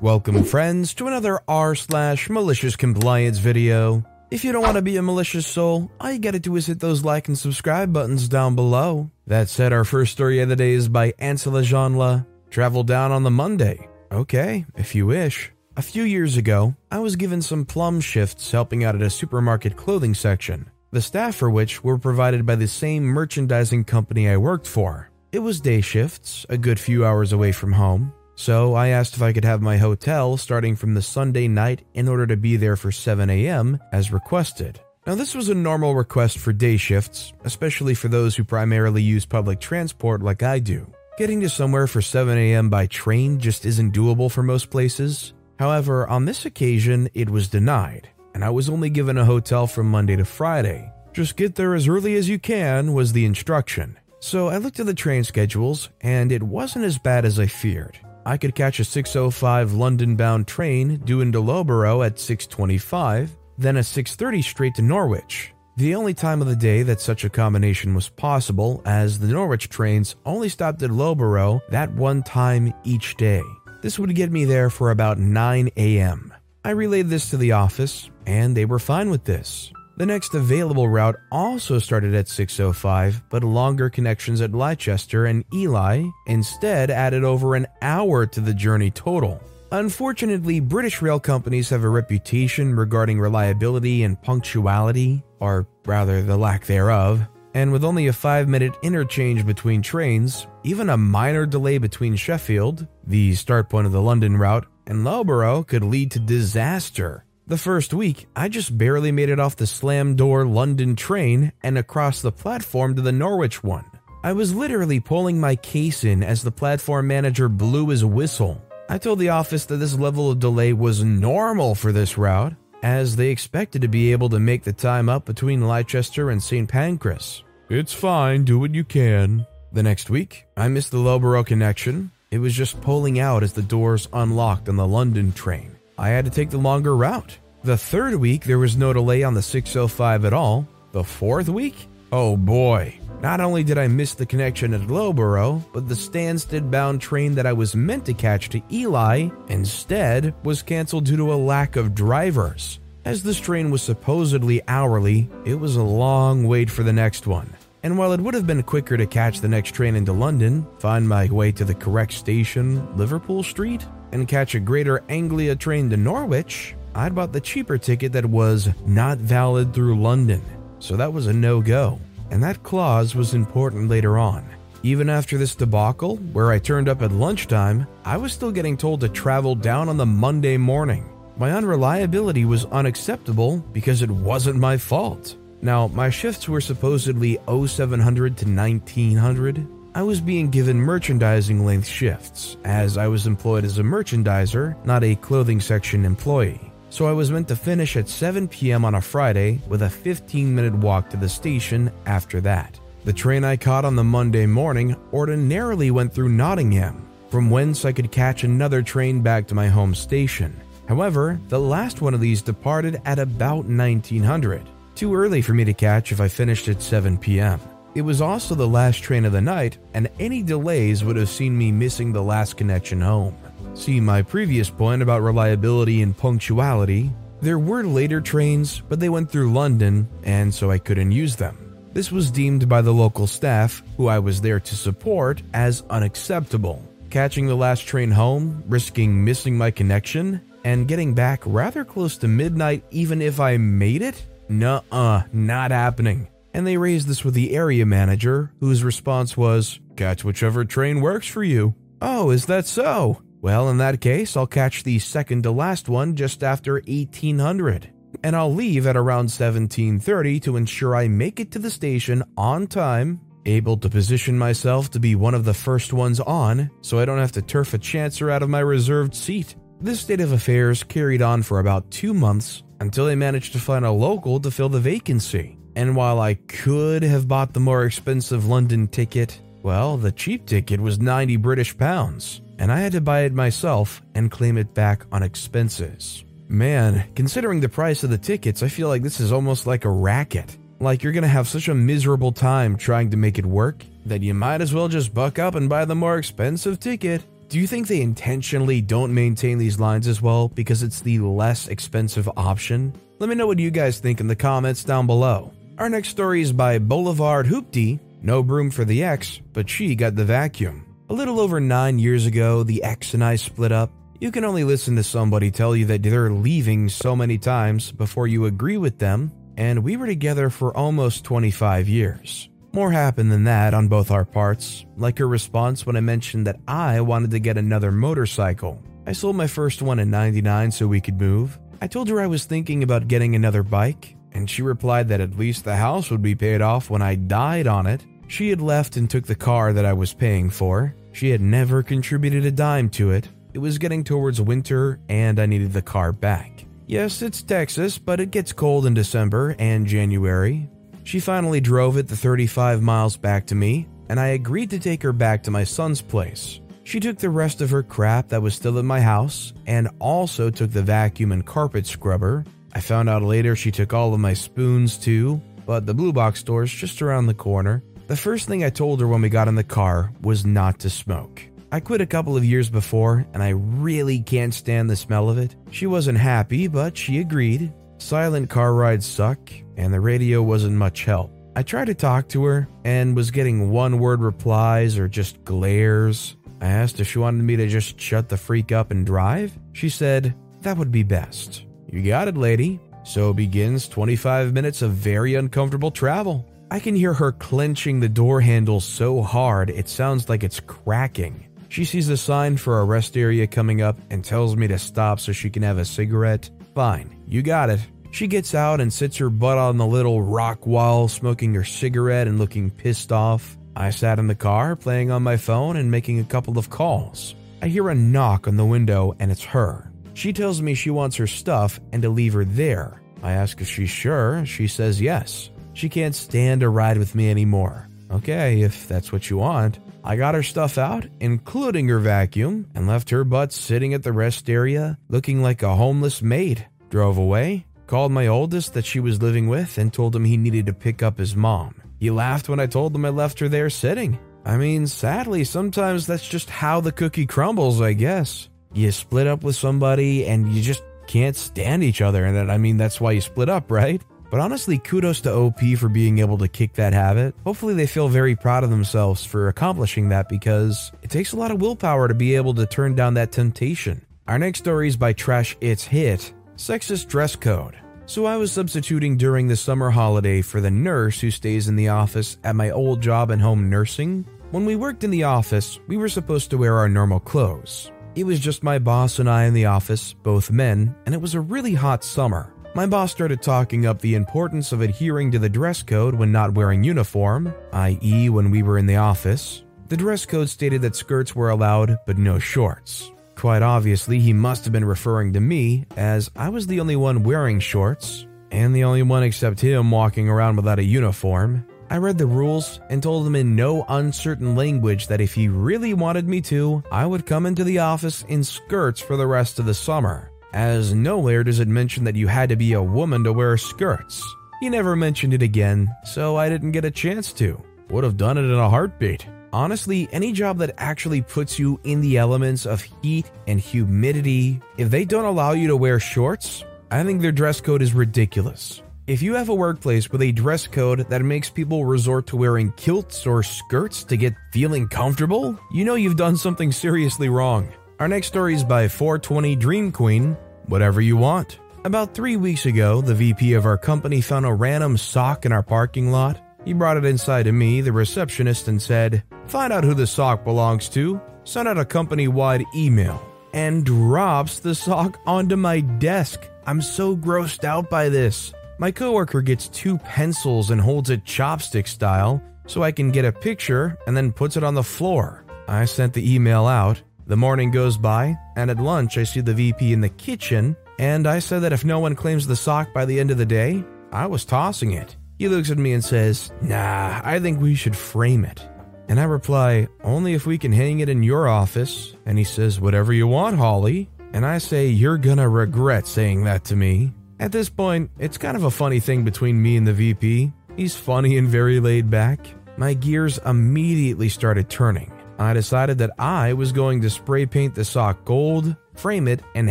Welcome, friends, to another r slash malicious compliance video. If you don't want to be a malicious soul, all you gotta do is hit those like and subscribe buttons down below. That said, our first story of the day is by Ansela Janla. Travel down on the Monday. Okay, if you wish. A few years ago, I was given some plum shifts helping out at a supermarket clothing section, the staff for which were provided by the same merchandising company I worked for. It was day shifts, a good few hours away from home, so I asked if I could have my hotel starting from the Sunday night in order to be there for 7 a.m. as requested. Now, this was a normal request for day shifts, especially for those who primarily use public transport like I do. Getting to somewhere for 7 a.m. by train just isn't doable for most places. However, on this occasion, it was denied, and I was only given a hotel from Monday to Friday. Just get there as early as you can was the instruction. So I looked at the train schedules, and it wasn't as bad as I feared. I could catch a 605 London-bound train due into Loughborough at 625, then a 630 straight to Norwich. The only time of the day that such a combination was possible, as the Norwich trains only stopped at Loughborough that one time each day. This would get me there for about 9 a.m. I relayed this to the office, and they were fine with this. The next available route also started at 605, but longer connections at Leicester and Ely instead added over an hour to the journey total. Unfortunately, British rail companies have a reputation regarding reliability and punctuality, or rather the lack thereof, and with only a 5 minute interchange between trains, even a minor delay between Sheffield, the start point of the London route, and Loughborough could lead to disaster. The first week, I just barely made it off the slam door London train and across the platform to the Norwich one. I was literally pulling my case in as the platform manager blew his whistle. I told the office that this level of delay was normal for this route, as they expected to be able to make the time up between Leicester and St. Pancras. It's fine, do what you can. The next week, I missed the Loughborough connection. It was just pulling out as the doors unlocked on the London train. I had to take the longer route. The third week, there was no delay on the 605 at all. The fourth week? Oh boy. Not only did I miss the connection at Loughborough, but the Stansted bound train that I was meant to catch to Ely instead was cancelled due to a lack of drivers. As this train was supposedly hourly, it was a long wait for the next one. And while it would have been quicker to catch the next train into London, find my way to the correct station, Liverpool Street, and catch a Greater Anglia train to Norwich, I'd bought the cheaper ticket that was not valid through London. So that was a no go. And that clause was important later on. Even after this debacle, where I turned up at lunchtime, I was still getting told to travel down on the Monday morning. My unreliability was unacceptable because it wasn't my fault. Now, my shifts were supposedly 0700 to 1900. I was being given merchandising length shifts, as I was employed as a merchandiser, not a clothing section employee. So I was meant to finish at 7 p.m. on a Friday with a 15 minute walk to the station after that. The train I caught on the Monday morning ordinarily went through Nottingham, from whence I could catch another train back to my home station. However, the last one of these departed at about 1900, too early for me to catch if I finished at 7 p.m. It was also the last train of the night, and any delays would have seen me missing the last connection home. See my previous point about reliability and punctuality. There were later trains, but they went through London, and so I couldn't use them. This was deemed by the local staff, who I was there to support, as unacceptable. Catching the last train home, risking missing my connection, and getting back rather close to midnight even if I made it? Nuh uh, not happening. And they raised this with the area manager, whose response was, Catch whichever train works for you. Oh, is that so? Well, in that case, I'll catch the second to last one just after 1800, and I'll leave at around 1730 to ensure I make it to the station on time able to position myself to be one of the first ones on so I don't have to turf a chancer out of my reserved seat. This state of affairs carried on for about two months until they managed to find a local to fill the vacancy. And while I could have bought the more expensive London ticket, well, the cheap ticket was 90 British pounds, and I had to buy it myself and claim it back on expenses. Man, considering the price of the tickets, I feel like this is almost like a racket. Like you're gonna have such a miserable time trying to make it work that you might as well just buck up and buy the more expensive ticket. Do you think they intentionally don't maintain these lines as well because it's the less expensive option? Let me know what you guys think in the comments down below. Our next story is by Boulevard Hoopty. No broom for the ex, but she got the vacuum. A little over nine years ago, the ex and I split up you can only listen to somebody tell you that they're leaving so many times before you agree with them, and we were together for almost 25 years. More happened than that on both our parts, like her response when I mentioned that I wanted to get another motorcycle. I sold my first one in 99 so we could move. I told her I was thinking about getting another bike, and she replied that at least the house would be paid off when I died on it. She had left and took the car that I was paying for. She had never contributed a dime to it, it was getting towards winter and I needed the car back. Yes, it's Texas, but it gets cold in December and January. She finally drove it the 35 miles back to me, and I agreed to take her back to my son's place. She took the rest of her crap that was still in my house and also took the vacuum and carpet scrubber. I found out later she took all of my spoons too, but the Blue Box store is just around the corner. The first thing I told her when we got in the car was not to smoke. I quit a couple of years before, and I really can't stand the smell of it. She wasn't happy, but she agreed. Silent car rides suck, and the radio wasn't much help. I tried to talk to her and was getting one word replies or just glares. I asked if she wanted me to just shut the freak up and drive. She said, That would be best. You got it, lady. So begins 25 minutes of very uncomfortable travel. I can hear her clenching the door handle so hard it sounds like it's cracking. She sees a sign for a rest area coming up and tells me to stop so she can have a cigarette. Fine, you got it. She gets out and sits her butt on the little rock wall, smoking her cigarette and looking pissed off. I sat in the car, playing on my phone and making a couple of calls. I hear a knock on the window and it's her. She tells me she wants her stuff and to leave her there. I ask if she's sure. She says yes. She can't stand to ride with me anymore. Okay, if that's what you want. I got her stuff out, including her vacuum, and left her butt sitting at the rest area looking like a homeless maid. Drove away, called my oldest that she was living with, and told him he needed to pick up his mom. He laughed when I told him I left her there sitting. I mean, sadly, sometimes that's just how the cookie crumbles, I guess. You split up with somebody and you just can't stand each other, and that, I mean, that's why you split up, right? But honestly, kudos to OP for being able to kick that habit. Hopefully, they feel very proud of themselves for accomplishing that because it takes a lot of willpower to be able to turn down that temptation. Our next story is by Trash It's Hit Sexist Dress Code. So, I was substituting during the summer holiday for the nurse who stays in the office at my old job in home nursing. When we worked in the office, we were supposed to wear our normal clothes. It was just my boss and I in the office, both men, and it was a really hot summer. My boss started talking up the importance of adhering to the dress code when not wearing uniform, i.e., when we were in the office. The dress code stated that skirts were allowed, but no shorts. Quite obviously, he must have been referring to me, as I was the only one wearing shorts, and the only one except him walking around without a uniform. I read the rules and told him in no uncertain language that if he really wanted me to, I would come into the office in skirts for the rest of the summer as nowhere does it mention that you had to be a woman to wear skirts. He never mentioned it again, so I didn't get a chance to. Would have done it in a heartbeat. Honestly, any job that actually puts you in the elements of heat and humidity, if they don't allow you to wear shorts, I think their dress code is ridiculous. If you have a workplace with a dress code that makes people resort to wearing kilts or skirts to get feeling comfortable, you know you've done something seriously wrong. Our next story is by 420 Dream Queen, whatever you want. About three weeks ago, the VP of our company found a random sock in our parking lot. He brought it inside to me, the receptionist, and said, Find out who the sock belongs to, send out a company wide email, and drops the sock onto my desk. I'm so grossed out by this. My coworker gets two pencils and holds it chopstick style so I can get a picture and then puts it on the floor. I sent the email out. The morning goes by, and at lunch, I see the VP in the kitchen, and I said that if no one claims the sock by the end of the day, I was tossing it. He looks at me and says, Nah, I think we should frame it. And I reply, Only if we can hang it in your office. And he says, Whatever you want, Holly. And I say, You're gonna regret saying that to me. At this point, it's kind of a funny thing between me and the VP. He's funny and very laid back. My gears immediately started turning. I decided that I was going to spray paint the sock gold, frame it, and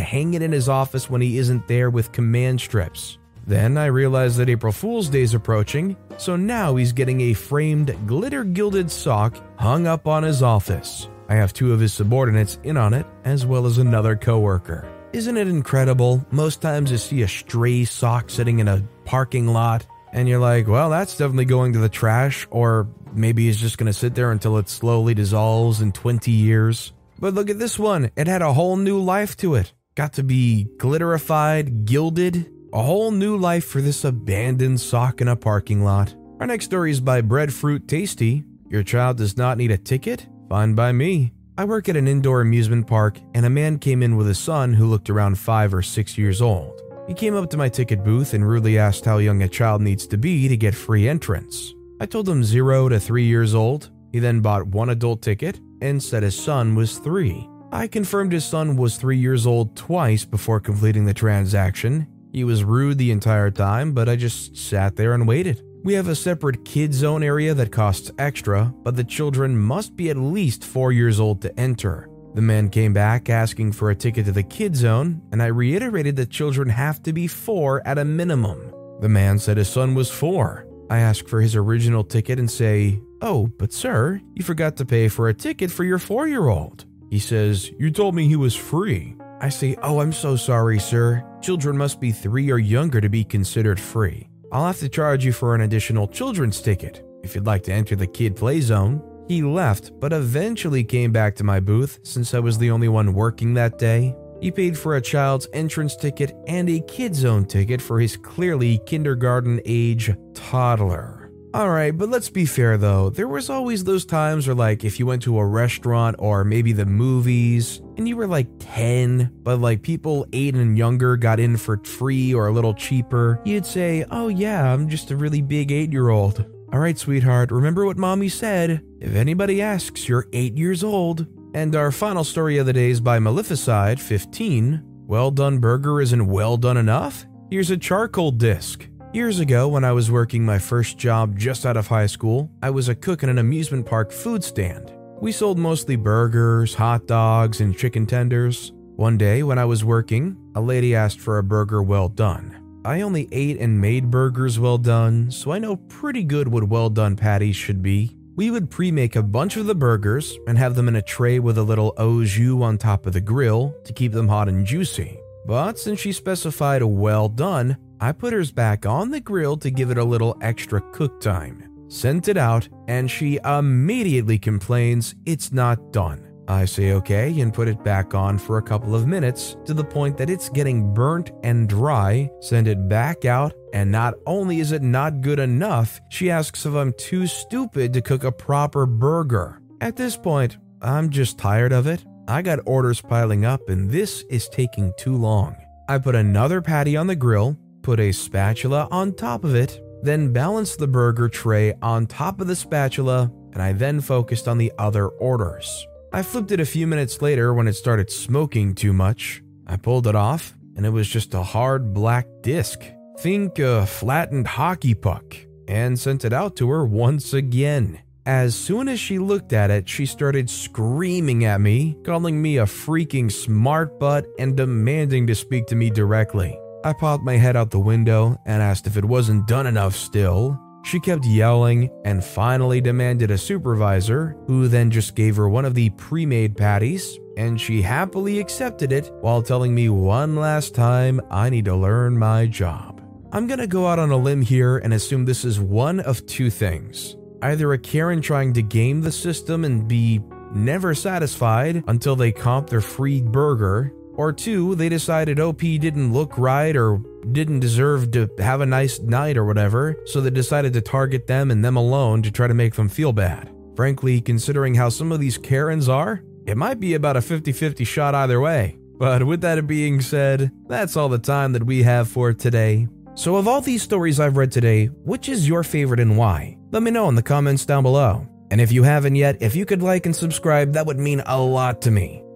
hang it in his office when he isn't there with command strips. Then I realized that April Fool's Day is approaching, so now he's getting a framed, glitter gilded sock hung up on his office. I have two of his subordinates in on it, as well as another coworker. Isn't it incredible? Most times you see a stray sock sitting in a parking lot, and you're like, well, that's definitely going to the trash, or maybe it's just going to sit there until it slowly dissolves in 20 years. But look at this one, it had a whole new life to it. Got to be glitterified, gilded, a whole new life for this abandoned sock in a parking lot. Our next story is by Breadfruit Tasty. Your child does not need a ticket? Fine by me. I work at an indoor amusement park, and a man came in with a son who looked around five or six years old. He came up to my ticket booth and rudely asked how young a child needs to be to get free entrance. I told him zero to three years old. He then bought one adult ticket and said his son was three. I confirmed his son was three years old twice before completing the transaction, he was rude the entire time, but I just sat there and waited. We have a separate kid zone area that costs extra, but the children must be at least 4 years old to enter. The man came back asking for a ticket to the kid zone, and I reiterated that children have to be 4 at a minimum. The man said his son was 4. I asked for his original ticket and say, Oh, but sir, you forgot to pay for a ticket for your 4 year old. He says, You told me he was free. I say, Oh, I'm so sorry, sir. Children must be three or younger to be considered free. I'll have to charge you for an additional children's ticket if you'd like to enter the kid play zone. He left, but eventually came back to my booth since I was the only one working that day. He paid for a child's entrance ticket and a kid zone ticket for his clearly kindergarten age toddler. Alright, but let's be fair though. There was always those times where, like, if you went to a restaurant or maybe the movies and you were like 10, but like people 8 and younger got in for free or a little cheaper, you'd say, Oh, yeah, I'm just a really big 8 year old. Alright, sweetheart, remember what mommy said. If anybody asks, you're 8 years old. And our final story of the day is by Maleficide 15. Well done burger isn't well done enough? Here's a charcoal disc. Years ago, when I was working my first job just out of high school, I was a cook in an amusement park food stand. We sold mostly burgers, hot dogs, and chicken tenders. One day, when I was working, a lady asked for a burger well done. I only ate and made burgers well done, so I know pretty good what well done patties should be. We would pre make a bunch of the burgers and have them in a tray with a little au jus on top of the grill to keep them hot and juicy. But since she specified a well done, I put hers back on the grill to give it a little extra cook time. Sent it out, and she immediately complains it's not done. I say okay and put it back on for a couple of minutes to the point that it's getting burnt and dry. Send it back out, and not only is it not good enough, she asks if I'm too stupid to cook a proper burger. At this point, I'm just tired of it. I got orders piling up, and this is taking too long. I put another patty on the grill, put a spatula on top of it, then balanced the burger tray on top of the spatula, and I then focused on the other orders. I flipped it a few minutes later when it started smoking too much. I pulled it off, and it was just a hard black disc. Think a flattened hockey puck, and sent it out to her once again. As soon as she looked at it, she started screaming at me, calling me a freaking smart butt, and demanding to speak to me directly. I popped my head out the window and asked if it wasn't done enough still. She kept yelling and finally demanded a supervisor, who then just gave her one of the pre made patties, and she happily accepted it while telling me one last time I need to learn my job. I'm gonna go out on a limb here and assume this is one of two things either a Karen trying to game the system and be never satisfied until they comp their free burger, Or two, they decided oh, OP didn't look right or didn't deserve to have a nice night or whatever, so they decided to target them and them alone to try to make them feel bad. Frankly, considering how some of these Karens are, it might be about a 50 50 shot either way. But with that being said, that's all the time that we have for today. So, of all these stories I've read today, which is your favorite and why? Let me know in the comments down below. And if you haven't yet, if you could like and subscribe, that would mean a lot to me.